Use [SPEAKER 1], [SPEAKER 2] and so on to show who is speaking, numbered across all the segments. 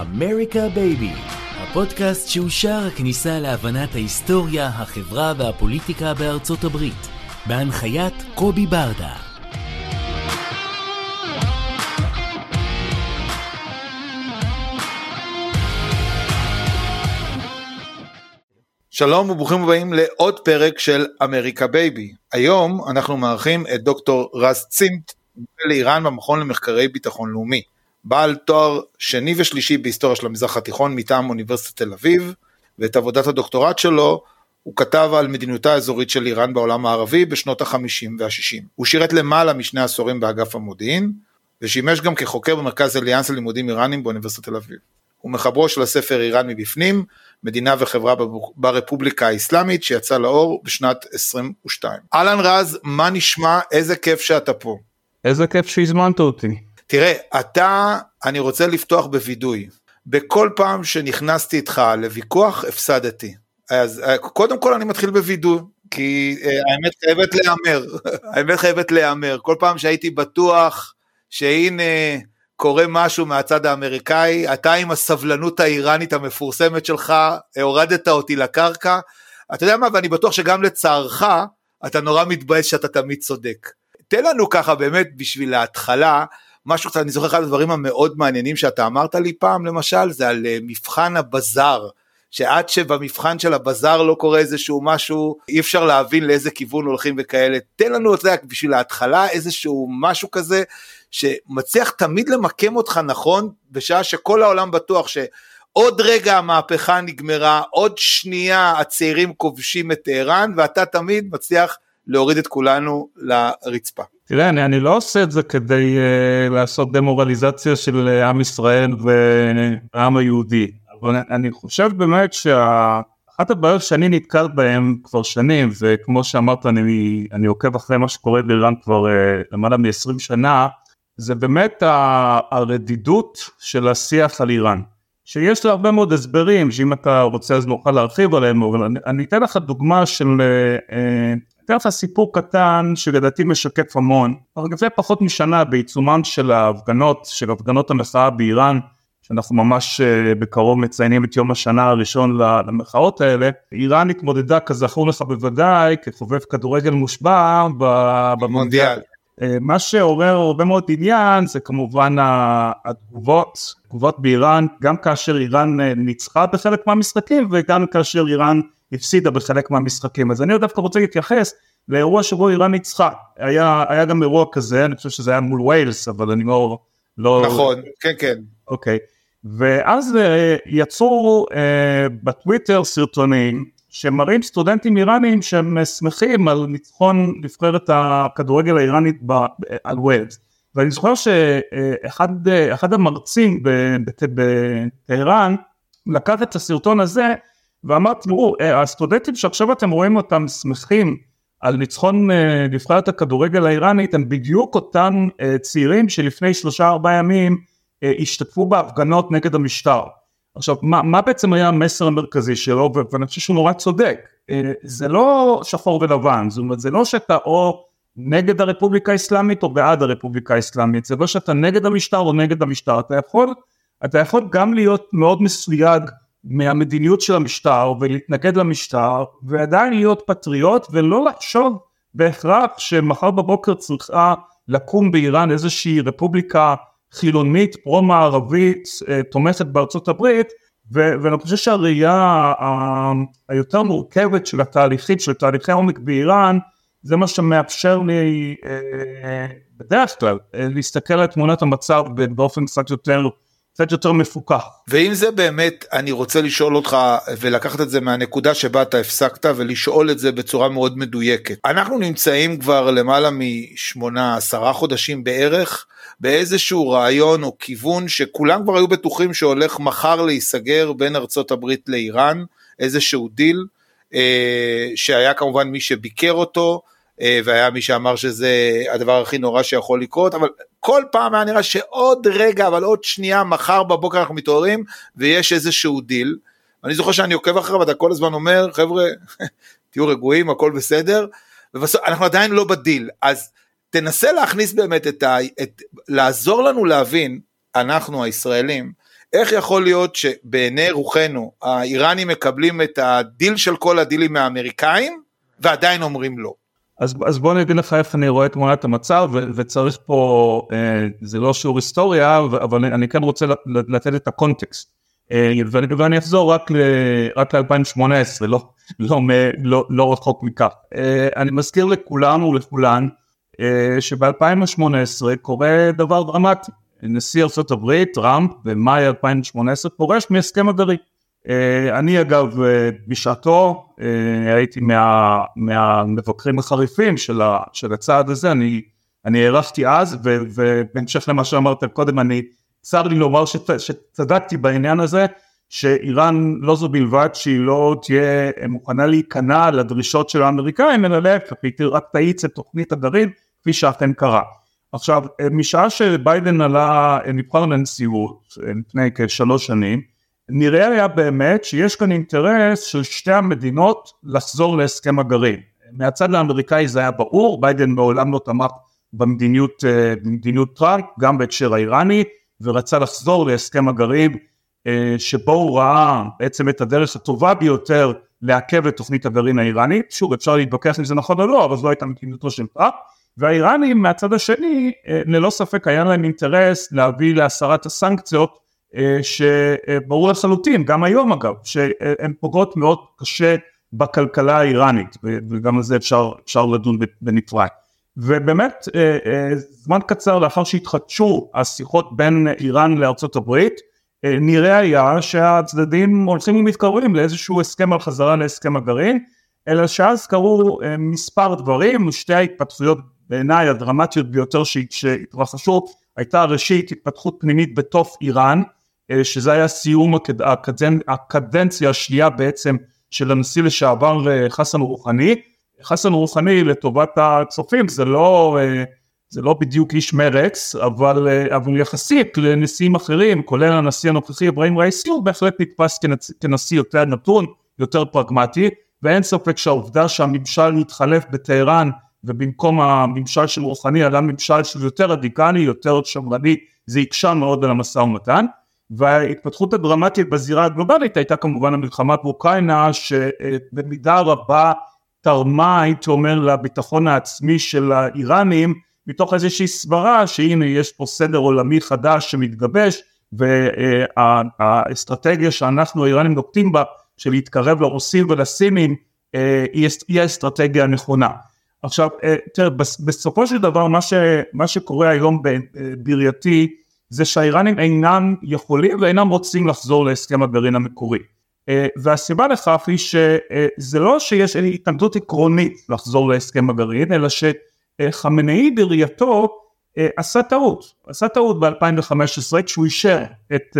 [SPEAKER 1] אמריקה בייבי, הפודקאסט שהוא שער הכניסה להבנת ההיסטוריה, החברה והפוליטיקה בארצות הברית, בהנחיית קובי ברדה.
[SPEAKER 2] שלום וברוכים הבאים לעוד פרק של אמריקה בייבי. היום אנחנו מארחים את דוקטור רז צימט, לאיראן במכון למחקרי ביטחון לאומי. בעל תואר שני ושלישי בהיסטוריה של המזרח התיכון מטעם אוניברסיטת תל אביב, ואת עבודת הדוקטורט שלו הוא כתב על מדיניותה האזורית של איראן בעולם הערבי בשנות החמישים והשישים. הוא שירת למעלה משני עשורים באגף המודיעין, ושימש גם כחוקר במרכז אליאנס ללימודים איראנים באוניברסיטת תל אביב. הוא מחברו של הספר איראן מבפנים, מדינה וחברה ברפובליקה האסלאמית, שיצא לאור בשנת 22. אהלן רז, מה נשמע? איזה כיף שאתה פה.
[SPEAKER 3] איזה כיף שהזמנת אותי.
[SPEAKER 2] תראה, אתה, אני רוצה לפתוח בווידוי. בכל פעם שנכנסתי איתך לוויכוח, הפסדתי. אז אה, קודם כל אני מתחיל בווידוי, כי אה, האמת חייבת להיאמר, האמת חייבת להיאמר. כל פעם שהייתי בטוח שהנה קורה משהו מהצד האמריקאי, אתה עם הסבלנות האיראנית המפורסמת שלך, הורדת אותי לקרקע. אתה יודע מה, ואני בטוח שגם לצערך, אתה נורא מתבאס שאתה תמיד צודק. תן לנו ככה באמת בשביל ההתחלה, משהו קצת, אני זוכר אחד הדברים המאוד מעניינים שאתה אמרת לי פעם למשל, זה על אה, מבחן הבזאר, שעד שבמבחן של הבזאר לא קורה איזשהו משהו, אי אפשר להבין לאיזה כיוון הולכים וכאלה. תן לנו את זה בשביל ההתחלה איזשהו משהו כזה, שמצליח תמיד למקם אותך נכון, בשעה שכל העולם בטוח ש... עוד רגע המהפכה נגמרה, עוד שנייה הצעירים כובשים את טהרן, ואתה תמיד מצליח להוריד את כולנו לרצפה.
[SPEAKER 3] תראה, אני, אני לא עושה את זה כדי uh, לעשות דמורליזציה של uh, עם ישראל והעם היהודי, אבל אני חושב באמת שאחת הבעיות שאני נתקל בהן כבר שנים, וכמו שאמרת, אני, אני עוקב אחרי מה שקורה באיראן כבר uh, למעלה מ-20 שנה, זה באמת הרדידות של השיח על איראן. שיש לה הרבה מאוד הסברים, שאם אתה רוצה אז נוכל להרחיב עליהם, אבל אני, אני אתן לך דוגמה של... Uh, אתן לך סיפור קטן שלדעתי משקף המון. לפני פחות משנה בעיצומן של ההפגנות, של הפגנות המחאה באיראן, שאנחנו ממש אה, בקרוב מציינים את יום השנה הראשון למחאות האלה, איראן התמודדה כזכור לך בוודאי כחובב כדורגל מושבע במונדיאל. אה, מה שעורר הרבה מאוד עניין זה כמובן התגובות, תגובות באיראן, גם כאשר איראן אה, ניצחה בחלק מהמשחקים וגם כאשר איראן הפסידה בחלק מהמשחקים. אז אני דווקא רוצה להתייחס לאירוע שבו איראן ניצחה. היה, היה גם אירוע כזה אני חושב שזה היה מול ויילס אבל אני לא, לא
[SPEAKER 2] נכון כן כן.
[SPEAKER 3] אוקיי. ואז uh, יצאו uh, בטוויטר סרטונים שמראים סטודנטים איראנים שהם שמחים על ניצחון נבחרת הכדורגל האיראנית על ווילס. ואני זוכר שאחד אחד המרצים בטהרן לקח את הסרטון הזה ואמר תראו אה, הסטודנטים שעכשיו אתם רואים אותם שמחים על ניצחון אה, נבחרת הכדורגל האיראנית הם בדיוק אותם אה, צעירים שלפני שלושה ארבעה ימים השתתפו בהפגנות נגד המשטר. עכשיו מה, מה בעצם היה המסר המרכזי שלו? ואני חושב שהוא נורא צודק. זה לא שחור ולבן זאת אומרת זה לא שאתה או נגד הרפובליקה האסלאמית או בעד הרפובליקה האסלאמית זה לא שאתה נגד המשטר או נגד המשטר. אתה יכול אתה יכול גם להיות מאוד מסויג מהמדיניות של המשטר ולהתנגד למשטר ועדיין להיות פטריוט ולא לחשוב בהכרח שמחר בבוקר צריכה לקום באיראן איזושהי רפובליקה חילונית פרו מערבית אה, תומכת בארצות הברית ו- ואני חושב שהראייה ה- היותר מורכבת של התהליכים של תהליכי עומק באיראן זה מה שמאפשר לי אה, בדרך כלל אה, להסתכל על תמונת המצב באופן קצת יותר קצת יותר מפוקח.
[SPEAKER 2] ואם זה באמת, אני רוצה לשאול אותך ולקחת את זה מהנקודה שבה אתה הפסקת ולשאול את זה בצורה מאוד מדויקת. אנחנו נמצאים כבר למעלה משמונה, עשרה חודשים בערך באיזשהו רעיון או כיוון שכולם כבר היו בטוחים שהולך מחר להיסגר בין ארצות הברית לאיראן, איזשהו דיל, אה, שהיה כמובן מי שביקר אותו, אה, והיה מי שאמר שזה הדבר הכי נורא שיכול לקרות, אבל כל פעם היה נראה שעוד רגע, אבל עוד שנייה, מחר בבוקר אנחנו מתעוררים ויש איזשהו דיל. אני זוכר שאני עוקב אחריו ואתה כל הזמן אומר, חבר'ה, תהיו רגועים, הכל בסדר, ובסוף אנחנו עדיין לא בדיל, אז תנסה להכניס באמת את ה... את, לעזור לנו להבין, אנחנו הישראלים, איך יכול להיות שבעיני רוחנו האיראנים מקבלים את הדיל של כל הדילים מהאמריקאים ועדיין אומרים לא.
[SPEAKER 3] אז, אז בוא אני אגיד לך איך אני רואה את תמונת המצב ו, וצריך פה, אה, זה לא שיעור היסטוריה, אבל אני כן רוצה לתת את ה context. אה, ואני, ואני אחזור רק, ל, רק ל-2018, לא, לא, לא, לא רחוק מכך. אה, אני מזכיר לכולם ולכולן אה, שב-2018 קורה דבר דרמטי. נשיא ארה"ב, טראמפ, במאי 2018 פורש מהסכם הגרעין. אה, אני אגב אה, בשעתו הייתי מה, מהמבקרים החריפים של, ה, של הצעד הזה, אני, אני הערכתי אז ובהמשך למה שאמרת קודם אני צר לי לומר שצ, שצדקתי בעניין הזה שאיראן לא זו בלבד שהיא לא תהיה מוכנה להיכנע לדרישות של האמריקאים אלא להפך היא רק תאיץ את תוכנית הגרעין כפי שאכן קרה. עכשיו משעה שביידן עלה נבחר לנשיאות לפני כשלוש שנים נראה היה באמת שיש כאן אינטרס של שתי המדינות לחזור להסכם הגרעין. מהצד האמריקאי זה היה ברור, ביידן מעולם לא תמך במדיניות, אה, במדיניות טראמפ, גם בהקשר האיראני, ורצה לחזור להסכם הגרעין אה, שבו הוא ראה בעצם את הדרך הטובה ביותר לעכב את תוכנית הגרעין האיראנית, שוב אפשר להתווכח אם זה נכון או לא, אבל זו הייתה מדיניותו של טראמפ, והאיראנים מהצד השני אה, ללא ספק היה להם אינטרס להביא להסרת הסנקציות שברור לחלוטין, גם היום אגב, שהן פוגעות מאוד קשה בכלכלה האיראנית וגם על זה אפשר, אפשר לדון בנפרד. ובאמת זמן קצר לאחר שהתחדשו השיחות בין איראן לארצות הברית נראה היה שהצדדים הולכים ומתקרבים לאיזשהו הסכם על חזרה להסכם הגרעין אלא שאז קרו מספר דברים שתי ההתפתחויות בעיניי הדרמטיות ביותר שהתרחשו הייתה ראשית התפתחות פנימית בתוך איראן אה, שזה היה סיום הקדנ... הקדנציה השנייה בעצם של הנשיא לשעבר אה, חסן רוחני חסן רוחני לטובת הצופים זה לא אה, זה לא בדיוק איש מרץ אבל, אבל יחסית לנשיאים אחרים כולל הנשיא הנוכחי אברהים רייסי הוא בהחלט נתפס כנשיא, כנשיא יותר נתון יותר פרגמטי ואין ספק שהעובדה שהממשל התחלף בטהרן ובמקום הממשל של רוחני עלה ממשל של יותר רדיקלי, יותר שמרני, זה הקשה מאוד על המשא ומתן. וההתפתחות הדרמטית בזירה הגלובלית הייתה כמובן המלחמה באוקראינה שבמידה רבה תרמה הייתי אומר לביטחון העצמי של האיראנים מתוך איזושהי סברה שהנה יש פה סדר עולמי חדש שמתגבש והאסטרטגיה שאנחנו האיראנים נוקטים בה של להתקרב לרוסים ולסינים אה, היא האסטרטגיה הנכונה. עכשיו אה, תראה בסופו של דבר מה, ש, מה שקורה היום בראייתי זה שהאיראנים אינם יכולים ואינם רוצים לחזור להסכם הגרעין המקורי. אה, והסיבה לכך היא שזה לא שיש התנגדות עקרונית לחזור להסכם הגרעין אלא שחמינאי בראייתו אה, עשה טעות, עשה טעות ב-2015 כשהוא אישר את,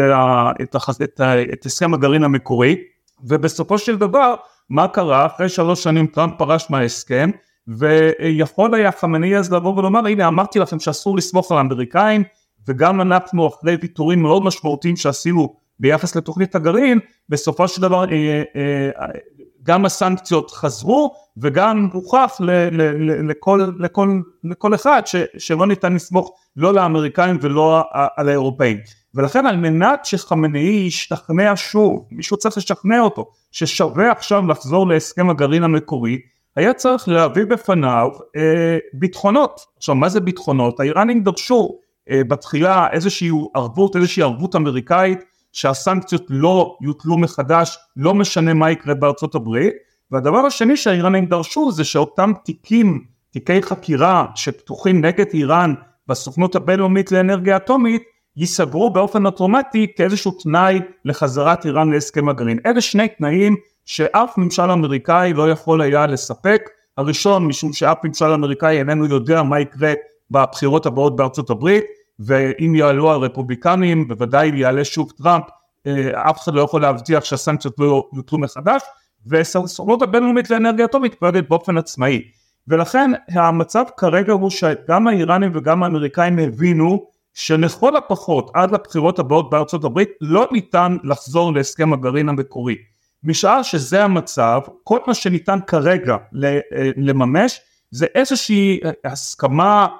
[SPEAKER 3] את, את, את הסכם הגרעין המקורי ובסופו של דבר מה קרה? אחרי שלוש שנים טראמפ פרש מההסכם ויכול היה חמני אז לבוא ולומר הנה אמרתי לכם שאסור לסמוך על האמריקאים וגם אנחנו אחרי ויתורים מאוד משמעותיים שעשינו ביחס לתוכנית הגרעין בסופו של דבר אה, אה, גם הסנקציות חזרו וגם ל, לכל, לכל, לכל אחד ש, שלא ניתן לסמוך לא לאמריקאים ולא על האירופאים ולכן על מנת שחמנאי ישתכנע שוב מישהו צריך לשכנע אותו ששווה עכשיו לחזור להסכם הגרעין המקורי היה צריך להביא בפניו אה, ביטחונות. עכשיו מה זה ביטחונות? האיראנים דרשו בתחילה איזושהי ערבות, איזושהי ערבות אמריקאית שהסנקציות לא יוטלו מחדש, לא משנה מה יקרה בארצות הברית, והדבר השני שהאיראנים דרשו זה שאותם תיקים, תיקי חקירה שפתוחים נגד איראן בסוכנות הבינלאומית לאנרגיה אטומית, ייסגרו באופן אוטומטי כאיזשהו תנאי לחזרת איראן להסכם הגרעין. אלה שני תנאים שאף ממשל אמריקאי לא יכול היה לספק. הראשון משום שאף ממשל אמריקאי איננו יודע מה יקרה בבחירות הבאות בארצות הברית ואם יעלו הרפובליקנים בוודאי יעלה שוב טראמפ אה, אף אחד לא יכול להבטיח שהסנקציות לא יוטלו מחדש וסוכנות הבינלאומית לאנרגיה אטומית פועלת באופן עצמאי ולכן המצב כרגע הוא שגם האיראנים וגם האמריקאים הבינו שלכל הפחות עד לבחירות הבאות בארצות הברית לא ניתן לחזור להסכם הגרעין המקורי. משעה שזה המצב, כל מה שניתן כרגע אה, לממש זה איזושהי הסכמה אה,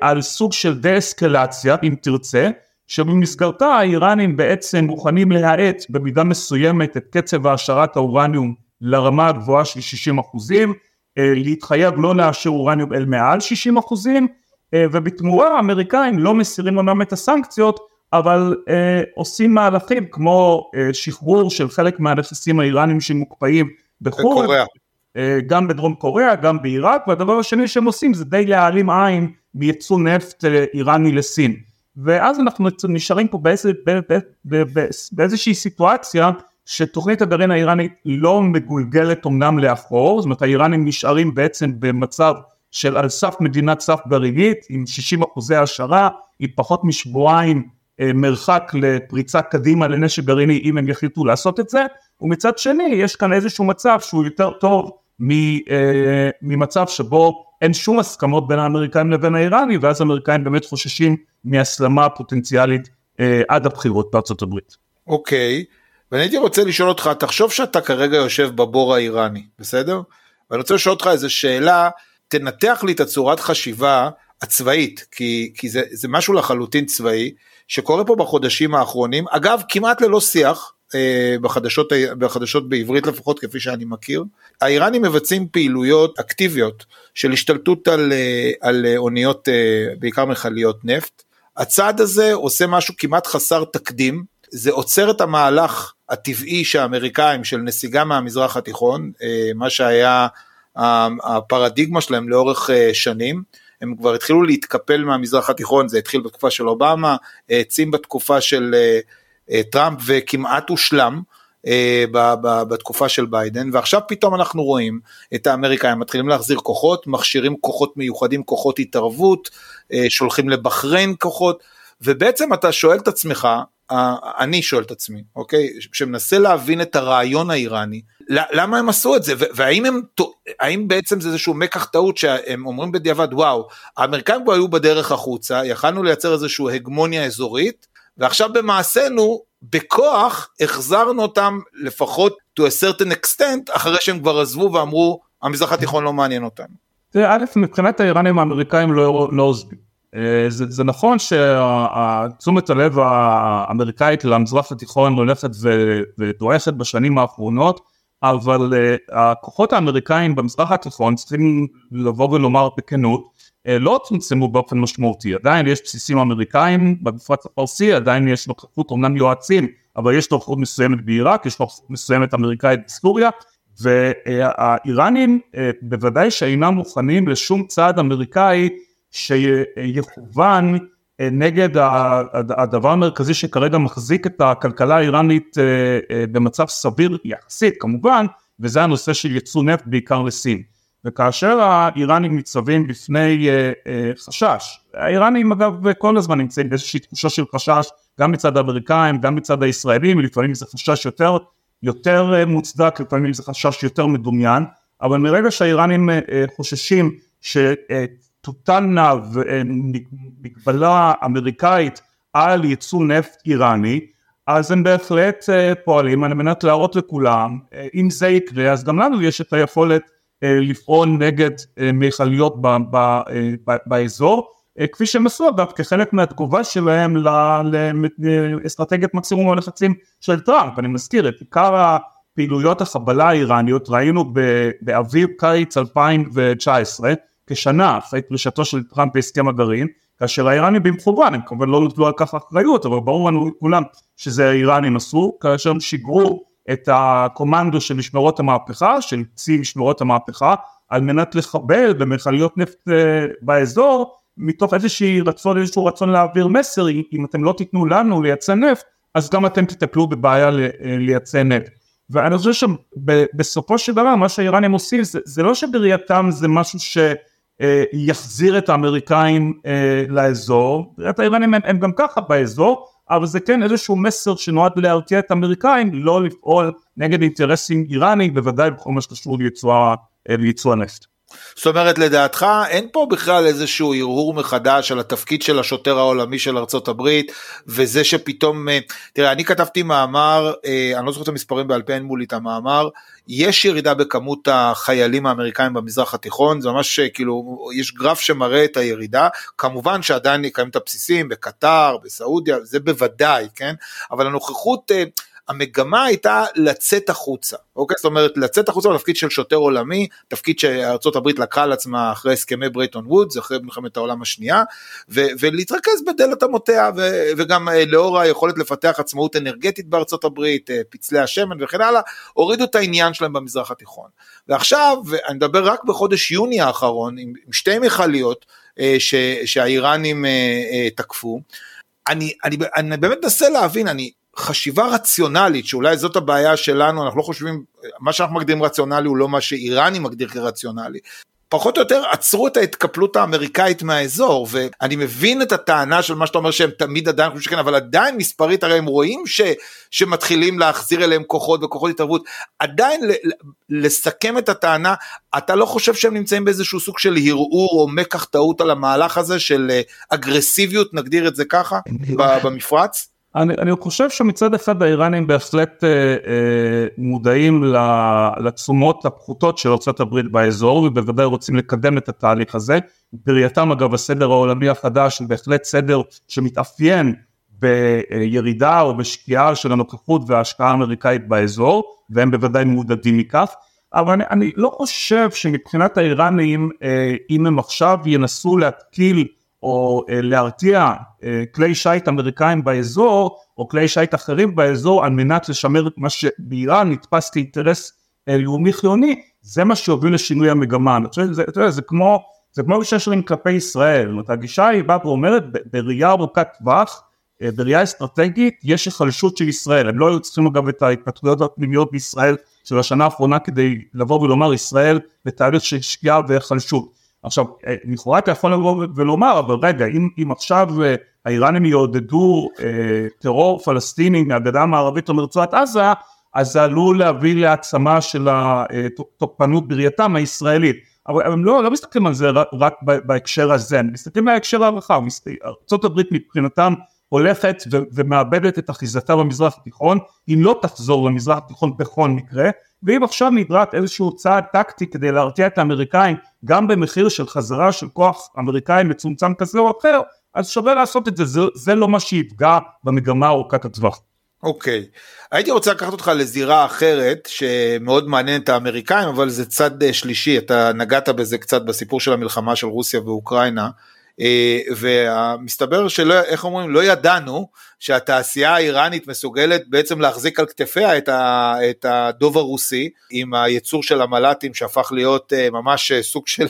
[SPEAKER 3] על סוג של דה-אסקלציה אם תרצה, שבמסגרתה האיראנים בעצם מוכנים להאט במידה מסוימת את קצב העשרת האורניום לרמה הגבוהה של 60 אחוזים, אה, להתחייב לא לאשר אורניום אל מעל 60 אחוזים, אה, ובתמורה האמריקאים לא מסירים אמנם את הסנקציות אבל אה, עושים מהלכים כמו אה, שחרור של חלק מהנכסים האיראנים שמוקפאים בחו"ל, אה, גם בדרום קוריאה, גם בעיראק, והדבר השני שהם עושים זה די להעלים עין מייצוא נפט אה, איראני לסין. ואז אנחנו נשארים פה באיזה, באיזושהי סיטואציה שתוכנית הגרעין האיראנית לא מגולגלת אמנם לאחור, זאת אומרת האיראנים נשארים בעצם במצב של על סף מדינת סף גרעינית עם 60 אחוזי העשרה, עם פחות משבועיים אה, מרחק לפריצה קדימה לנשק גרעיני אם הם יחליטו לעשות את זה, ומצד שני יש כאן איזשהו מצב שהוא יותר טוב אה, ממצב שבו אין שום הסכמות בין האמריקאים לבין האיראני ואז האמריקאים באמת חוששים מהסלמה פוטנציאלית אה, עד הבחירות בארצות הברית.
[SPEAKER 2] אוקיי, okay. ואני הייתי רוצה לשאול אותך, תחשוב שאתה כרגע יושב בבור האיראני, בסדר? ואני רוצה לשאול אותך איזה שאלה, תנתח לי את הצורת חשיבה הצבאית, כי, כי זה, זה משהו לחלוטין צבאי, שקורה פה בחודשים האחרונים, אגב כמעט ללא שיח, בחדשות, בחדשות בעברית לפחות כפי שאני מכיר, האיראנים מבצעים פעילויות אקטיביות של השתלטות על, אה, על אוניות אה, בעיקר מכליות נפט, הצעד הזה עושה משהו כמעט חסר תקדים, זה עוצר את המהלך הטבעי שהאמריקאים של נסיגה מהמזרח התיכון, מה שהיה הפרדיגמה שלהם לאורך שנים, הם כבר התחילו להתקפל מהמזרח התיכון, זה התחיל בתקופה של אובמה, העצים בתקופה של אה, אה, טראמפ וכמעט הושלם. אה, בתקופה של ביידן ועכשיו פתאום אנחנו רואים את האמריקאים מתחילים להחזיר כוחות מכשירים כוחות מיוחדים כוחות התערבות שולחים לבחריין כוחות ובעצם אתה שואל את עצמך אני שואל את עצמי אוקיי שמנסה להבין את הרעיון האיראני למה הם עשו את זה והאם הם האם בעצם זה איזשהו מקח טעות שהם אומרים בדיעבד וואו האמריקאים פה היו בדרך החוצה יכלנו לייצר איזשהו הגמוניה אזורית ועכשיו במעשינו בכוח החזרנו אותם לפחות to a certain extent אחרי שהם כבר עזבו ואמרו המזרח התיכון לא מעניין אותנו.
[SPEAKER 3] תראה א' מבחינת האיראנים האמריקאים לא, לא עוזבים. אה, זה, זה נכון שתשומת הלב האמריקאית למזרח התיכון הולכת ודועכת בשנים האחרונות אבל uh, הכוחות האמריקאים במזרח התיכון צריכים לבוא ולומר בכנות לא צומצמו באופן משמעותי. עדיין יש בסיסים אמריקאים במפרץ הפרסי עדיין יש נוכחות אומנם יועצים אבל יש נוכחות מסוימת בעיראק יש נוכחות מסוימת אמריקאית בסוריה והאיראנים uh, בוודאי שאינם מוכנים לשום צעד אמריקאי שיכוון אה, נגד הדבר המרכזי שכרגע מחזיק את הכלכלה האיראנית אה, אה, במצב סביר יחסית כמובן וזה הנושא של ייצוא נפט בעיקר לסין וכאשר האיראנים ניצבים בפני חשש האיראנים אגב כל הזמן נמצאים באיזושהי תחושה של חשש גם מצד האמריקאים גם מצד הישראלים לפעמים זה חשש יותר יותר מוצדק לפעמים זה חשש יותר מדומיין אבל מרגע שהאיראנים חוששים ש... תוטלנה מגבלה אמריקאית על ייצוא נפט איראני אז הם בהחלט אה, פועלים על מנת להראות לכולם אה, אם זה יקרה אז גם לנו יש את היכולת אה, לפעול נגד מכליות באזור כפי שהם עשו אגב כחלק מהתגובה שלהם לאסטרטגיית מקסימום הלחצים של טראמפ. אני מזכיר את עיקר הפעילויות החבלה האיראניות ראינו באביב קיץ 2019 כשנה אחרי פרישתו של טראמפ בהסכם הגרעין, כאשר האיראנים במכוון, הם כמובן לא נטלו על כך אחריות, אבל ברור לנו לכולם שזה האיראנים עשו, כאשר הם שיגרו את הקומנדו של משמרות המהפכה, של צי משמרות המהפכה, על מנת לחבל במכליות נפט אה, באזור, מתוך איזשהי רצון, איזשהו רצון להעביר מסר, אם אתם לא תיתנו לנו לייצא נפט, אז גם אתם תטפלו בבעיה לייצא נפט. ואני חושב שבסופו של דבר מה שהאיראנים עושים זה, זה לא שבראייתם זה משהו שיחזיר את האמריקאים אה, לאזור, בראיית האיראנים הם, הם גם ככה באזור, אבל זה כן איזשהו מסר שנועד להרתיע את האמריקאים לא לפעול נגד אינטרסים איראנים, בוודאי בכל מה שקשור לייצוא הנפט.
[SPEAKER 2] זאת אומרת לדעתך אין פה בכלל איזשהו הרהור מחדש על התפקיד של השוטר העולמי של ארצות הברית וזה שפתאום אה, תראה אני כתבתי מאמר אה, אני לא זוכר את המספרים בעל פה אין מולי את המאמר יש ירידה בכמות החיילים האמריקאים במזרח התיכון זה ממש אה, כאילו יש גרף שמראה את הירידה כמובן שעדיין נקיים את הבסיסים בקטר בסעודיה זה בוודאי כן? אבל הנוכחות המגמה הייתה לצאת החוצה, אוקיי? זאת אומרת לצאת החוצה לתפקיד של שוטר עולמי, תפקיד שארצות הברית לקחה על עצמה אחרי הסכמי ברייטון וודס, אחרי מלחמת העולם השנייה, ו- ולהתרכז בדלת אמותיה, ו- וגם אה, לאור היכולת לפתח עצמאות אנרגטית בארצות הברית, אה, פצלי השמן וכן הלאה, הורידו את העניין שלהם במזרח התיכון. ועכשיו, אני מדבר רק בחודש יוני האחרון, עם, עם שתי מכליות אה, ש- שהאיראנים תקפו, אני, אני, אני באמת מנסה להבין, אני, חשיבה רציונלית, שאולי זאת הבעיה שלנו, אנחנו לא חושבים, מה שאנחנו מגדירים רציונלי הוא לא מה שאיראני מגדיר כרציונלי. פחות או יותר עצרו את ההתקפלות האמריקאית מהאזור ואני מבין את הטענה של מה שאתה אומר שהם תמיד עדיין חושבים שכן אבל עדיין מספרית הרי הם רואים ש, שמתחילים להחזיר אליהם כוחות וכוחות התערבות עדיין ל, לסכם את הטענה אתה לא חושב שהם נמצאים באיזשהו סוג של הרהור או מקח טעות על המהלך הזה של אה, אגרסיביות נגדיר את זה ככה במפרץ?
[SPEAKER 3] אני, אני חושב שמצד אחד האיראנים בהחלט אה, אה, מודעים לתשומות הפחותות של ארה"ב באזור ובוודאי רוצים לקדם את התהליך הזה. בראייתם אגב הסדר העולמי החדש הוא בהחלט סדר שמתאפיין בירידה או בשקיעה של הנוכחות וההשקעה האמריקאית באזור והם בוודאי מעודדים מכך. אבל אני, אני לא חושב שמבחינת האיראנים אה, אם הם עכשיו ינסו להתקיל או אה, להרתיע אה, כלי שיט אמריקאים באזור או כלי שיט אחרים באזור על מנת לשמר את מה שבאיראן נתפס כאינטרס אה, לאומי חיוני זה מה שיוביל לשינוי המגמה. אני חושב שזה זה, זה כמו זה כמו גישה שלהם כלפי ישראל. זאת אומרת הגישה היא באה ואומרת בראייה ארוכת טווח בראייה אסטרטגית יש היחלשות של ישראל. הם לא היו צריכים אגב את ההתפתחויות הפנימיות בישראל של השנה האחרונה כדי לבוא ולומר ישראל בתהליך של שקיעה והיחלשות עכשיו, אה, לכאורה אתה יכול לבוא ולומר, אבל רגע, אם, אם עכשיו אה, האיראנים יעודדו אה, טרור פלסטיני מהגדה המערבית או מרצועת עזה, אז זה עלול להביא להעצמה של התוקפנות בראייתם הישראלית. אבל הם לא, לא מסתכלים על זה רק בהקשר הזה, הם מסתכלים על ההקשר הרחב, ארה"ב מבחינתם הולכת ומאבדת את אחיזתה במזרח התיכון, היא לא תחזור למזרח התיכון בכל מקרה, ואם עכשיו נדרש איזשהו צעד טקטי כדי להרתיע את האמריקאים גם במחיר של חזרה של כוח אמריקאי מצומצם כזה או אחר, אז שווה לעשות את זה, זה, זה לא מה שיפגע במגמה ארוכת הטווח.
[SPEAKER 2] אוקיי, okay. הייתי רוצה לקחת אותך לזירה אחרת שמאוד מעניינת את האמריקאים אבל זה צד אה, שלישי, אתה נגעת בזה קצת בסיפור של המלחמה של רוסיה ואוקראינה. אה, ומסתבר שלא, איך אומרים, לא ידענו שהתעשייה האיראנית מסוגלת בעצם להחזיק על כתפיה את, ה, את הדוב הרוסי עם הייצור של המל"טים שהפך להיות אה, ממש סוג של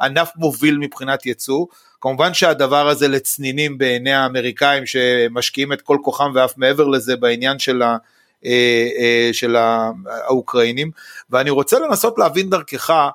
[SPEAKER 2] ענף מוביל מבחינת ייצוא. כמובן שהדבר הזה לצנינים בעיני האמריקאים שמשקיעים את כל כוחם ואף מעבר לזה בעניין של ה... אה, של האוקראינים ואני רוצה לנסות להבין דרכך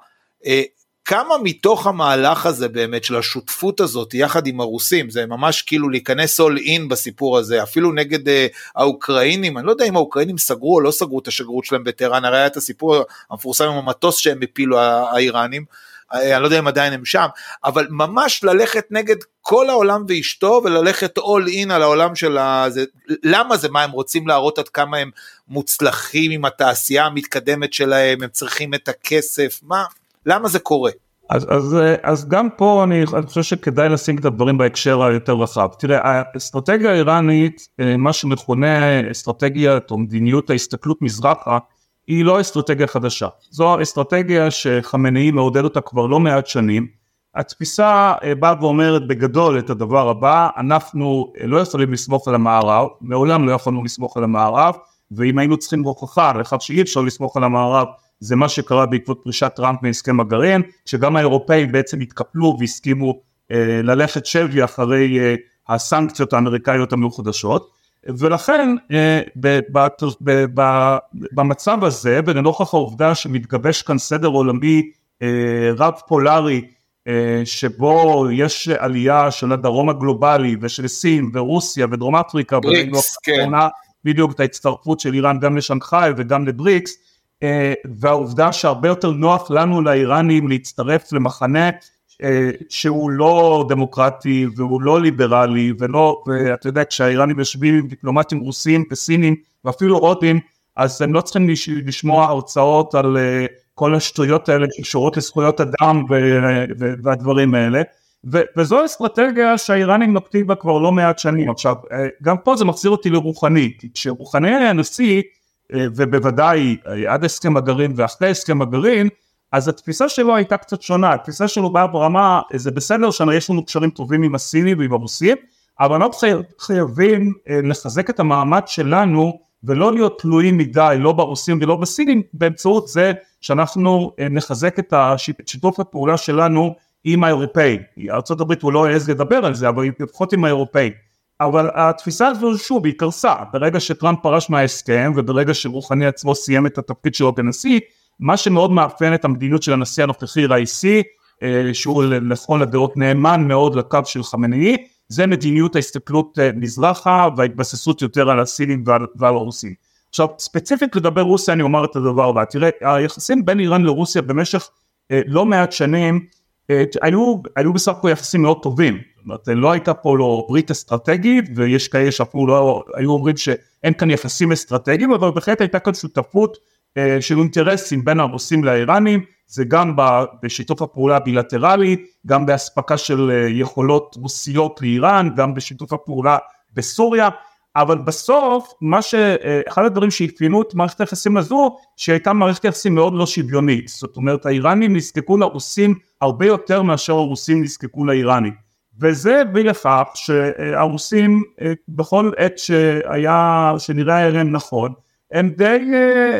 [SPEAKER 2] כמה מתוך המהלך הזה באמת של השותפות הזאת יחד עם הרוסים זה ממש כאילו להיכנס all in בסיפור הזה אפילו נגד uh, האוקראינים אני לא יודע אם האוקראינים סגרו או לא סגרו את השגרירות שלהם בטהרן הרי היה את הסיפור המפורסם עם המטוס שהם הפילו האיראנים אה, אני לא יודע אם עדיין הם שם, אבל ממש ללכת נגד כל העולם ואשתו וללכת all in על העולם של ה... זה, למה זה? מה הם רוצים להראות עד כמה הם מוצלחים עם התעשייה המתקדמת שלהם, הם צריכים את הכסף, מה? למה זה קורה?
[SPEAKER 3] אז, אז, אז גם פה אני, אני חושב שכדאי לשים את הדברים בהקשר היותר רחב. תראה, האסטרטגיה האיראנית, אה, מה שמכונה אסטרטגיית או מדיניות ההסתכלות מזרחה, היא לא אסטרטגיה חדשה. זו אסטרטגיה שחמינאי מעודד אותה כבר לא מעט שנים. התפיסה אה, באה ואומרת בגדול את הדבר הבא, אנחנו אה, לא יכולים לסמוך על המערב, מעולם לא יכולנו לסמוך על המערב, ואם היינו צריכים הוכחה לכך שאי אפשר לסמוך על המערב זה מה שקרה בעקבות פרישת טראמפ מהסכם הגרעין, שגם האירופאים בעצם התקפלו והסכימו ללכת שבי אחרי הסנקציות האמריקאיות המחודשות. ולכן במצב הזה ולנוכח העובדה שמתגבש כאן סדר עולמי רב פולרי שבו יש עלייה של הדרום הגלובלי ושל סין ורוסיה ודרום אפריקה,
[SPEAKER 2] בריקס, כן.
[SPEAKER 3] בדיוק את ההצטרפות של איראן גם לשנגחאי וגם לבריקס, והעובדה שהרבה יותר נוח לנו לאיראנים להצטרף למחנה שהוא לא דמוקרטי והוא לא ליברלי ולא, ואתה יודע כשהאיראנים יושבים עם דיפלומטים רוסים וסינים ואפילו הודים אז הם לא צריכים לשמוע הרצאות על כל השטויות האלה שקשורות לזכויות אדם והדברים האלה. ו- וזו אסטרטגיה שהאיראנים נוקטים בה כבר לא מעט שנים. עכשיו גם פה זה מחזיר אותי לרוחני כי כשרוחני היה נשיא ובוודאי עד הסכם הגרעין ואחרי הסכם הגרעין אז התפיסה שלו הייתה קצת שונה, התפיסה שלו באה ברמה, זה בסדר שיש לנו קשרים טובים עם הסינים ועם הרוסים, אבל אנחנו חייבים לחזק את המעמד שלנו ולא להיות תלויים מדי לא ברוסים ולא בסינים באמצעות זה שאנחנו נחזק את שיתוף הפעולה שלנו עם האירופאים. ארה"ב הוא לא העז לדבר על זה אבל לפחות עם האירופאים. אבל התפיסה הזו שוב היא קרסה. ברגע שטראמפ פרש מההסכם וברגע שרוחני עצמו סיים את התפקיד שלו כנשיא מה שמאוד מאפיין את המדיניות של הנשיא הנוכחי ראיסי שהוא לכל הדעות נאמן מאוד לקו של חמינאי זה מדיניות ההסתכלות מזרחה וההתבססות יותר על הסינים ועל, ועל הרוסים. עכשיו ספציפית לגבי רוסיה אני אומר את הדבר הבא. תראה היחסים בין איראן לרוסיה במשך לא מעט שנים היו, היו בסך הכל יחסים מאוד טובים לא הייתה פה לא ברית אסטרטגית ויש כאלה שאפילו לא היו אומרים שאין כאן יחסים אסטרטגיים אבל בהחלט הייתה כאן שותפות של אינטרסים בין הרוסים לאיראנים, זה גם בשיתוף הפעולה הבילטרלי, גם באספקה של יכולות רוסיות לאיראן, גם בשיתוף הפעולה בסוריה, אבל בסוף מה שאחד הדברים שאפיינו את מערכת היחסים הזו שהייתה מערכת יחסים מאוד לא שוויונית. זאת אומרת האיראנים נזקקו לרוסים הרבה יותר מאשר הרוסים נזקקו לאיראנים וזה הביא לכך שהרוסים בכל עת שהיה שנראה להם נכון הם די,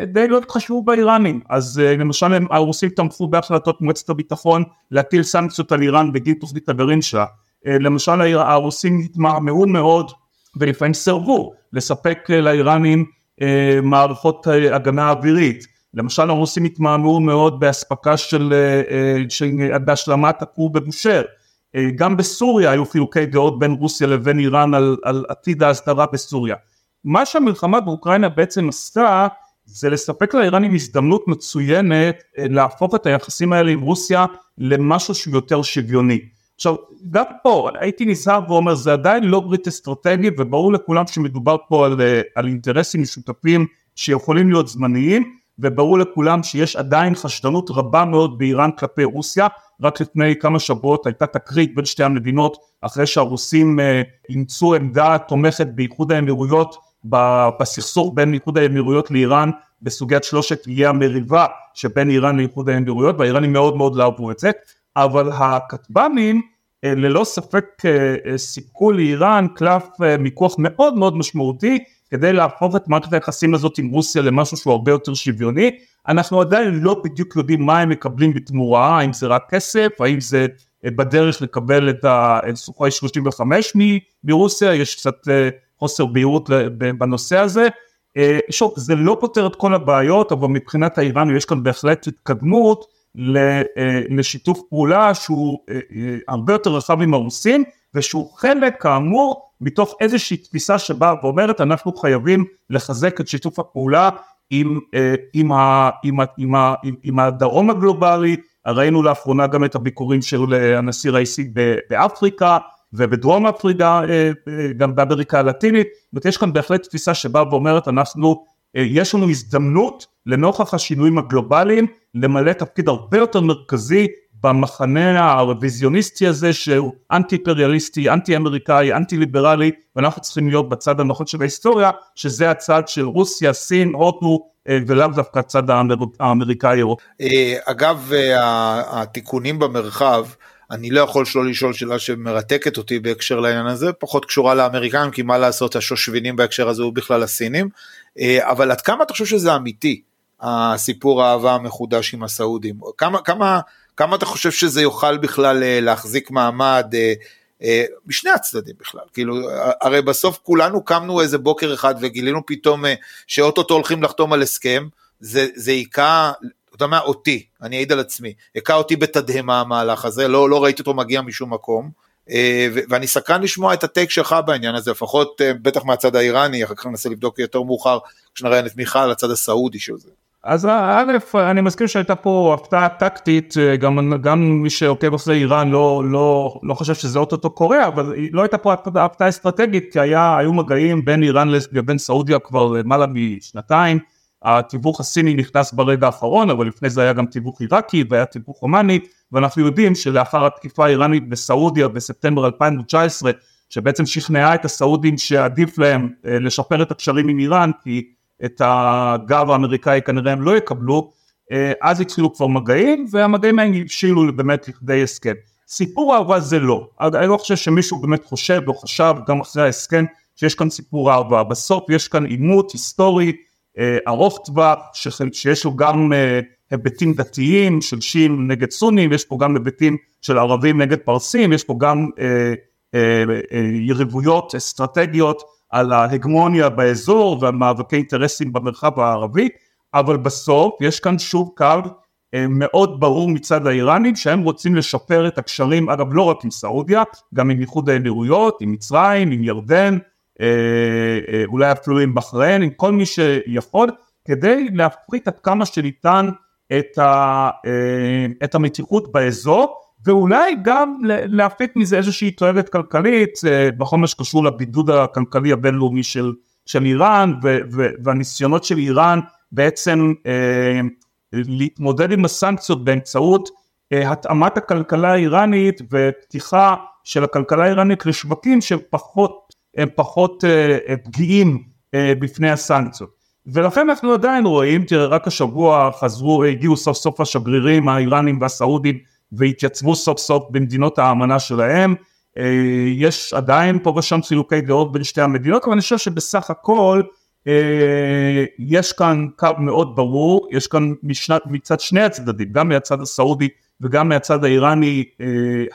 [SPEAKER 3] די לא התחשבו באיראנים. אז למשל הם, הרוסים תמכו בהחלטות מועצת הביטחון להטיל סנקציות על איראן בגין תוכנית הגרעין שלה למשל הרוסים התמהמהו מאוד ולפעמים סירבו לספק לאיראנים מערכות הגנה אווירית. למשל הרוסים התמהמהו מאוד באספקה של, של בהשלמת הכור בבושר גם בסוריה היו חילוקי דעות בין רוסיה לבין איראן על, על עתיד ההסדרה בסוריה מה שהמלחמה באוקראינה בעצם עשתה זה לספק לאיראנים הזדמנות מצוינת להפוך את היחסים האלה עם רוסיה למשהו שהוא יותר שוויוני. עכשיו גם פה הייתי נזהר ואומר זה עדיין לא ברית אסטרטגית וברור לכולם שמדובר פה על, על אינטרסים משותפים שיכולים להיות זמניים וברור לכולם שיש עדיין חשדנות רבה מאוד באיראן כלפי רוסיה. רק לפני כמה שבועות הייתה תקרית בין שתי המדינות אחרי שהרוסים אימצו עמדה תומכת באיחוד האמירויות בסכסוך בין איחוד האמירויות לאיראן בסוגיית שלושת איי המריבה שבין איראן לאיחוד האמירויות והאיראנים מאוד מאוד לא אהבו את זה. אבל הכטב"מים ללא ספק סיפקו לאיראן קלף מיקוח מאוד מאוד משמעותי כדי להפוך את מערכת היחסים הזאת עם רוסיה למשהו שהוא הרבה יותר שוויוני אנחנו עדיין לא בדיוק יודעים מה הם מקבלים בתמורה האם זה רק כסף האם זה בדרך לקבל את הסוכוי 35 מרוסיה יש קצת חוסר בהירות בנושא הזה. שוב, זה לא פותר את כל הבעיות, אבל מבחינת האיראנים יש כאן בהחלט התקדמות לשיתוף פעולה שהוא הרבה יותר רחב עם הרוסים, ושהוא חלק כאמור מתוך איזושהי תפיסה שבאה ואומרת אנחנו חייבים לחזק את שיתוף הפעולה עם, עם, ה, עם, ה, עם, ה, עם הדרום הגלובלי, ראינו לאחרונה גם את הביקורים של הנשיא ראיסי באפריקה, ובדרום אפריקה, גם באמריקה הלטינית, זאת יש כאן בהחלט תפיסה שבאה ואומרת אנחנו, יש לנו הזדמנות לנוכח השינויים הגלובליים למלא תפקיד הרבה יותר מרכזי במחנה הרוויזיוניסטי הזה שהוא אנטי אימפריאליסטי, אנטי אמריקאי, אנטי ליברלי ואנחנו צריכים להיות בצד הנכון של ההיסטוריה שזה הצד של רוסיה, סין, הודו ולאו דווקא הצד האמריקאי.
[SPEAKER 2] אגב התיקונים במרחב אני לא יכול שלא לשאול שאלה שמרתקת אותי בהקשר לעניין הזה, פחות קשורה לאמריקאים, כי מה לעשות, השושבינים בהקשר הזה הוא בכלל הסינים, אבל עד כמה אתה חושב שזה אמיתי, הסיפור האהבה המחודש עם הסעודים? כמה, כמה, כמה אתה חושב שזה יוכל בכלל להחזיק מעמד משני הצדדים בכלל, כאילו הרי בסוף כולנו קמנו איזה בוקר אחד וגילינו פתאום שאוטוטו הולכים לחתום על הסכם, זה, זה היכה, אתה יודע מה, אותי, אני אעיד על עצמי, היכה אותי בתדהמה המהלך הזה, לא, לא ראיתי אותו מגיע משום מקום, אה, ואני סקרן לשמוע את ה take שלך בעניין הזה, לפחות אה, בטח מהצד האיראני, אחר כך ננסה לבדוק יותר מאוחר, כשנראה את מכלול הצד הסעודי של זה.
[SPEAKER 3] אז א', אני מזכיר שהייתה פה הפתעה טקטית, אה, גם, גם מי שעוקב אחרי איראן לא, לא, לא חושב שזה אוטוטו קורה, אבל לא הייתה פה הפתעה אסטרטגית, כי היה, היו מגעים בין איראן לבין סעודיה כבר למעלה משנתיים, התיווך הסיני נכנס ברגע האחרון, אבל לפני זה היה גם תיווך עיראקי והיה תיווך הומני, ואנחנו יודעים שלאחר התקיפה האיראנית בסעודיה בספטמבר 2019, שבעצם שכנעה את הסעודים שעדיף להם אה, לשפר את הקשרים עם איראן, כי את הגב האמריקאי כנראה הם לא יקבלו, אה, אז התחילו כבר מגעים, והמגעים האלה הבשילו באמת לכדי הסכם. סיפור אהבה זה לא, אני לא חושב שמישהו באמת חושב או חשב גם אחרי ההסכם שיש כאן סיפור אהבה, בסוף יש כאן עימות היסטורי אה, ארוך טווח שיש לו גם אה, היבטים דתיים של שיעים נגד סונים, יש פה גם היבטים של ערבים נגד פרסים, יש פה גם יריבויות אסטרטגיות על ההגמוניה באזור והמאבקי אינטרסים במרחב הערבי, אבל בסוף יש כאן שוב קו מאוד ברור מצד האיראנים שהם רוצים לשפר את הקשרים, אגב לא רק עם סעודיה, גם עם איחוד האמירויות, עם מצרים, עם ירדן, אה, אה, אולי אפילו עם בחריין, עם כל מי שיכול, כדי להפחית עד כמה שניתן את, ה, אה, את המתיחות באזור, ואולי גם להפיק מזה איזושהי תועלת כלכלית בכל מה שקשור לבידוד הכלכלי הבינלאומי של, של איראן ו, ו, והניסיונות של איראן בעצם אה, להתמודד עם הסנקציות באמצעות אה, התאמת הכלכלה האיראנית ופתיחה של הכלכלה האיראנית לשווקים שפחות הם פחות uh, פגיעים uh, בפני הסנקציות. ולכן אנחנו עדיין רואים, תראה רק השבוע חזרו, הגיעו סוף סוף השגרירים האיראנים והסעודים והתייצבו סוף סוף במדינות האמנה שלהם, uh, יש עדיין פה ושם חילוקי דעות בין שתי המדינות, אבל אני חושב שבסך הכל uh, יש כאן קו מאוד ברור, יש כאן משנת, מצד שני הצדדים, גם מהצד הסעודי וגם מהצד האיראני uh,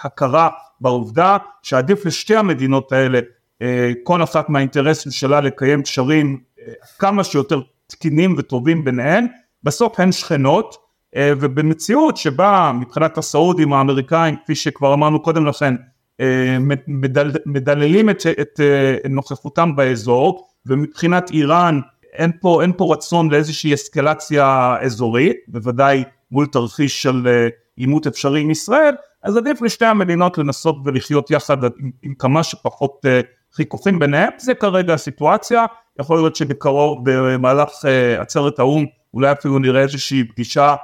[SPEAKER 3] הכרה בעובדה שעדיף לשתי המדינות האלה אה, כל אחת מהאינטרסים שלה לקיים קשרים אה, כמה שיותר תקינים וטובים ביניהן, בסוף הן שכנות אה, ובמציאות שבה מבחינת הסעודים האמריקאים כפי שכבר אמרנו קודם לכן מדל, מדללים את, את נוכחותם באזור ומבחינת איראן אין פה, אין פה רצון לאיזושהי אסקלציה אזורית, בוודאי מול תרחיש של עימות אפשרי עם ישראל, אז עדיף לשתי המדינות לנסות ולחיות יחד עם, עם כמה שפחות חיכוכים ביניהם, זה כרגע הסיטואציה, יכול להיות שבקרוב במהלך עצרת האו"ם אולי אפילו נראה איזושהי פגישה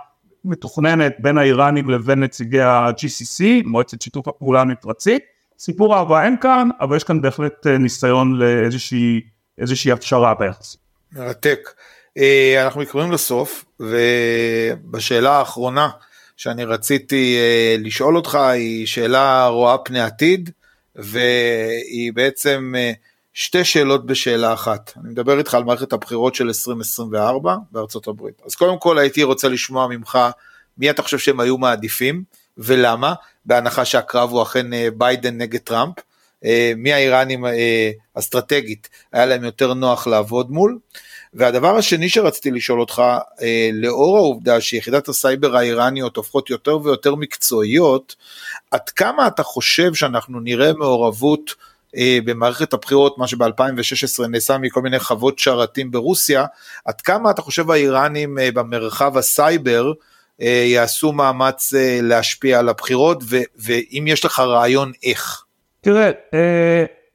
[SPEAKER 3] מתוכננת בין האיראנים לבין נציגי ה-GCC, מועצת שיתוף הפעולה המפרצית, סיפור אהבה אין כאן, אבל יש כאן בהחלט uh, ניסיון לאיזושהי הפשרה ביחס.
[SPEAKER 2] מרתק. Uh, אנחנו מתקרבים לסוף, ובשאלה האחרונה שאני רציתי uh, לשאול אותך היא שאלה רואה פני עתיד. והיא בעצם אה, שתי שאלות בשאלה אחת. אני מדבר איתך על מערכת הבחירות של 2024 בארצות הברית. אז קודם כל הייתי רוצה לשמוע ממך מי אתה חושב שהם היו מעדיפים ולמה, בהנחה שהקרב הוא אכן אה, ביידן נגד טראמפ. אה, מי האיראנים אסטרטגית היה להם יותר נוח לעבוד מול. והדבר השני שרציתי לשאול אותך, אה, לאור העובדה שיחידת הסייבר האיראניות הופכות יותר ויותר מקצועיות, עד כמה אתה חושב שאנחנו נראה מעורבות אה, במערכת הבחירות, מה שב-2016 נעשה מכל מיני חוות שרתים ברוסיה, עד כמה אתה חושב האיראנים אה, במרחב הסייבר יעשו מאמץ להשפיע על הבחירות, ואם יש לך רעיון איך?
[SPEAKER 3] תראה,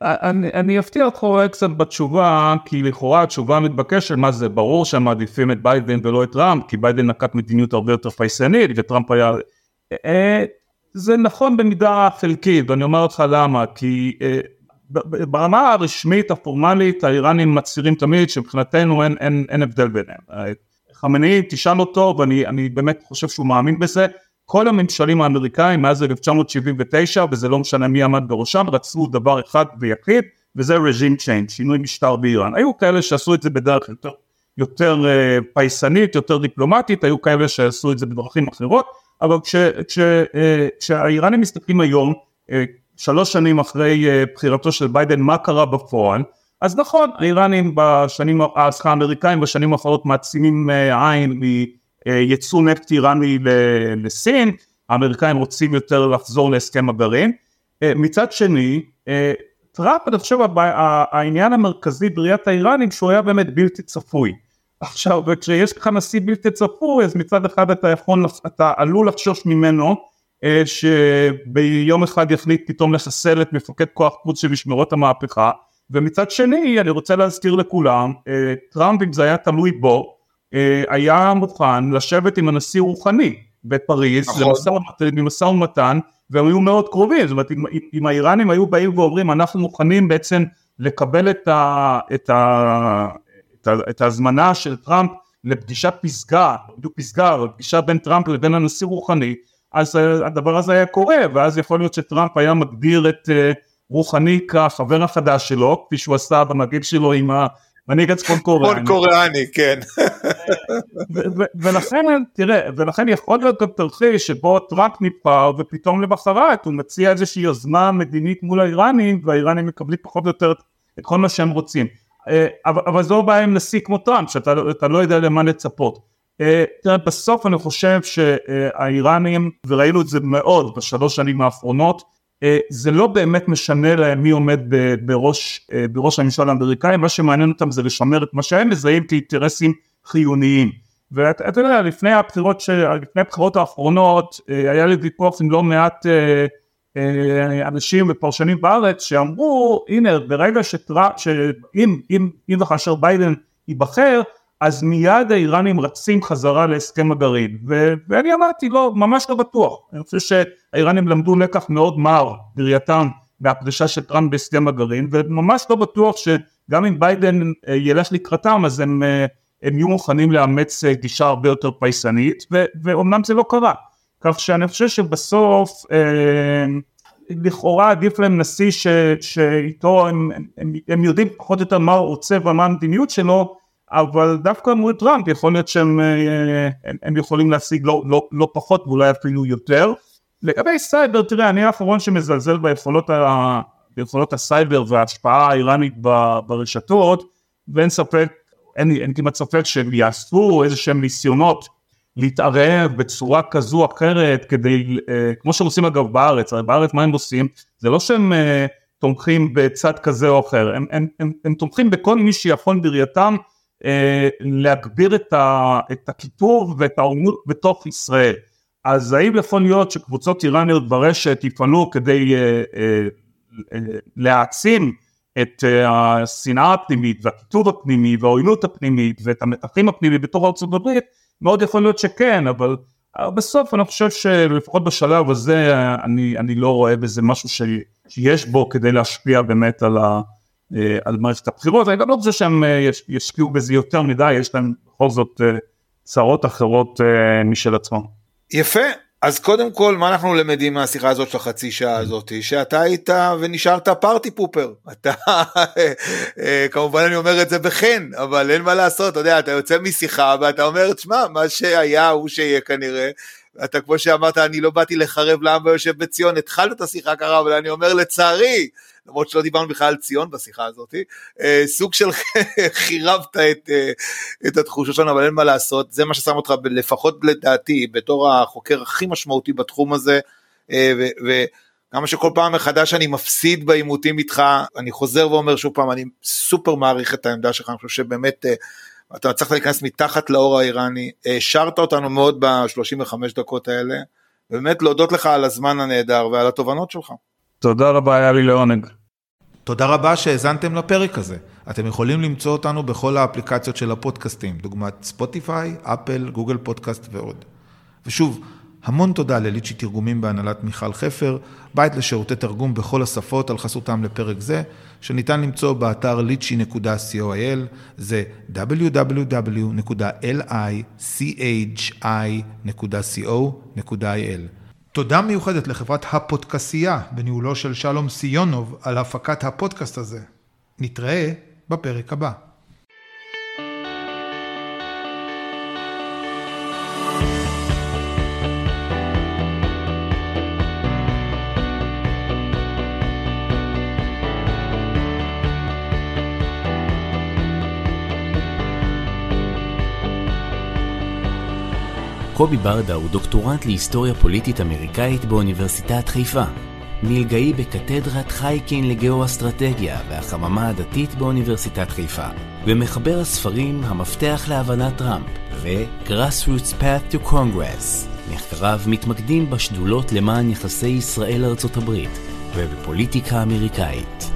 [SPEAKER 3] אני, אני אפתיע אותך אולי קצת בתשובה, כי לכאורה התשובה מתבקשת, מה זה, ברור שהם מעדיפים את ביידן ולא את טראמפ, כי ביידן נקט מדיניות הרבה יותר פייסנית וטראמפ היה... אה, זה נכון במידה חלקית, ואני אומר לך למה, כי אה, ברמה הרשמית הפורמלית האיראנים מצהירים תמיד שמבחינתנו אין, אין, אין הבדל ביניהם. חמינאי תשאל אותו ואני באמת חושב שהוא מאמין בזה, כל הממשלים האמריקאים מאז 1979 וזה לא משנה מי עמד בראשם רצו דבר אחד ויחיד וזה regime change, שינוי משטר באיראן. היו כאלה שעשו את זה בדרך יותר, יותר אה, פייסנית, יותר דיפלומטית, היו כאלה שעשו את זה בדרכים אחרות, אבל כש, כש, אה, כשהאיראנים מסתכלים היום, אה, שלוש שנים אחרי אה, בחירתו של ביידן, מה קרה בפועל, אז נכון, האיראנים בשנים, סליחה, האמריקאים בשנים האחרונות מעצימים עין מייצוא נפט איראני לסין, האמריקאים רוצים יותר לחזור להסכם הגרעין, מצד שני, טראמפ, אני חושב, העניין המרכזי בראיית האיראנים שהוא היה באמת בלתי צפוי. עכשיו, כשיש לך נשיא בלתי צפוי, אז מצד אחד אתה יכול, אתה עלול לחשוש ממנו, אה, שביום אחד יחליט פתאום לחסל את מפקד כוח חוץ של משמרות המהפכה, ומצד שני, אני רוצה להזכיר לכולם, אה, טראמפ, אם זה היה תלוי בו, אה, היה מוכן לשבת עם הנשיא רוחני בפריז, נכון. למשא ומתן, והם היו מאוד קרובים, זאת אומרת אם, אם האיראנים היו באים ואומרים אנחנו מוכנים בעצם לקבל את, ה, את, ה, את, ה, את ההזמנה של טראמפ לפגישת פסגה, בדיוק פסגה, פגישה בין טראמפ לבין הנשיא רוחני, אז הדבר הזה היה קורה, ואז יכול להיות שטראמפ היה מגדיר את אה, רוחני כחבר החדש שלו, כפי שהוא עשה במגיל שלו עם מנהיג הצפון קוריאני.
[SPEAKER 2] צפון קוריאני, כן.
[SPEAKER 3] ולכן, תראה, ולכן יכול להיות גם תרחיש שבו טראמפ נבחר ופתאום למחרת הוא מציע איזושהי יוזמה מדינית מול האיראנים והאיראנים מקבלים פחות או יותר את כל מה שהם רוצים. אה, אבל, אבל זו בעיה עם נשיא כמו טראמפ, שאתה לא יודע למה לצפות. אה, תראה, בסוף אני חושב שהאיראנים, וראינו את זה מאוד בשלוש שנים האחרונות, אה, זה לא באמת משנה להם מי עומד בראש, אה, בראש הממשל האמריקאי, מה שמעניין אותם זה לשמר את מה שהם מזהים כאינטרסים חיוניים. ואתה יודע, לפני הבחירות, לפני הבחירות האחרונות, היה לי ויכוח עם לא מעט אנשים ופרשנים בארץ שאמרו, הנה, ברגע שטראמפ, שאם אם, אם וכאשר ביידן ייבחר, אז מיד האיראנים רצים חזרה להסכם הגרעין ו- ואני אמרתי לא ממש לא בטוח. אני חושב שהאיראנים למדו לקח מאוד מר בראייתם מהפרישה של טראמפ בהסכם הגרעין וממש לא בטוח שגם אם ביידן אה, ילך לקראתם אז הם, אה, הם יהיו מוכנים לאמץ אה, גישה הרבה יותר פייסנית ו- ואומנם זה לא קרה. כך שאני חושב שבסוף אה, לכאורה עדיף להם נשיא ש- שאיתו הם, הם, הם יודעים פחות או יותר מה הוא רוצה ומה המדיניות שלו אבל דווקא מול טראמפ יכול להיות שהם אה, הם, הם יכולים להשיג לא, לא, לא פחות ואולי אפילו יותר. לגבי סייבר תראה אני האחרון שמזלזל ביכולות, ה, ביכולות הסייבר וההשפעה האיראנית ברשתות ואין ספק, אין, אין כמעט ספק שהם יעשו איזה שהם ניסיונות להתערב בצורה כזו או אחרת כדי, אה, כמו שהם עושים אגב בארץ, הרי בארץ מה הם עושים? זה לא שהם אה, תומכים בצד כזה או אחר, הם, הם, הם, הם תומכים בכל מי שיכול בראייתם אה, להגביר את, ה, את הקיטוב ואת העוינות בתוך ישראל. אז האם יכול להיות שקבוצות איראניות ברשת יפעלו כדי אה, אה, להעצים את השנאה הפנימית והקיטוב הפנימי והעוינות הפנימית ואת המתחים הפנימיים בתוך ארצות הברית? מאוד יכול להיות שכן, אבל בסוף אני חושב שלפחות בשלב הזה אני, אני לא רואה בזה משהו שיש בו כדי להשפיע באמת על ה... אה, על מערכת הבחירות, אני גם לא חושב שהם אה, ישקיעו בזה יותר מדי, יש להם בכל זאת אה, צרות אחרות משל עצמם.
[SPEAKER 2] יפה, אז קודם כל מה אנחנו למדים מהשיחה הזאת של החצי שעה הזאת? שאתה היית ונשארת פארטי פופר אתה כמובן אני אומר את זה בחן אבל אין מה לעשות. אתה יודע אתה יוצא משיחה ואתה אומר תשמע מה שהיה הוא שיהיה כנראה. אתה כמו שאמרת אני לא באתי לחרב לעם ויושב בציון. התחלת את השיחה קרה אבל אני אומר לצערי למרות שלא דיברנו בכלל על ציון בשיחה הזאת, אה, סוג של חירבת את, אה, את התחושות שלנו, אבל אין מה לעשות, זה מה ששם אותך, לפחות לדעתי, בתור החוקר הכי משמעותי בתחום הזה, אה, וכמה שכל פעם מחדש אני מפסיד בעימותים איתך, אני חוזר ואומר שוב פעם, אני סופר מעריך את העמדה שלך, אני חושב שבאמת אתה הצלחת להיכנס מתחת לאור האיראני, השארת אותנו מאוד ב-35 דקות האלה, באמת להודות לך על הזמן הנהדר ועל התובנות שלך.
[SPEAKER 3] תודה רבה, היה לי לעונג.
[SPEAKER 2] תודה רבה שהאזנתם לפרק הזה. אתם יכולים למצוא אותנו בכל האפליקציות של הפודקאסטים, דוגמת ספוטיפיי, אפל, גוגל פודקאסט ועוד. ושוב, המון תודה לליצ'י תרגומים בהנהלת מיכל חפר, בית לשירותי תרגום בכל השפות על חסותם לפרק זה, שניתן למצוא באתר lichy.coil, זה www.lichi.co.il. תודה מיוחדת לחברת הפודקסייה בניהולו של שלום סיונוב על הפקת הפודקאסט הזה. נתראה בפרק הבא.
[SPEAKER 1] קובי ברדה הוא דוקטורנט להיסטוריה פוליטית אמריקאית באוניברסיטת חיפה. מלגאי בקתדרת חייקין לגאו-אסטרטגיה והחממה הדתית באוניברסיטת חיפה, ומחבר הספרים המפתח להבנת טראמפ ו-Grassroots Path to Congress. מחקריו מתמקדים בשדולות למען יחסי ישראל-ארצות הברית ובפוליטיקה אמריקאית.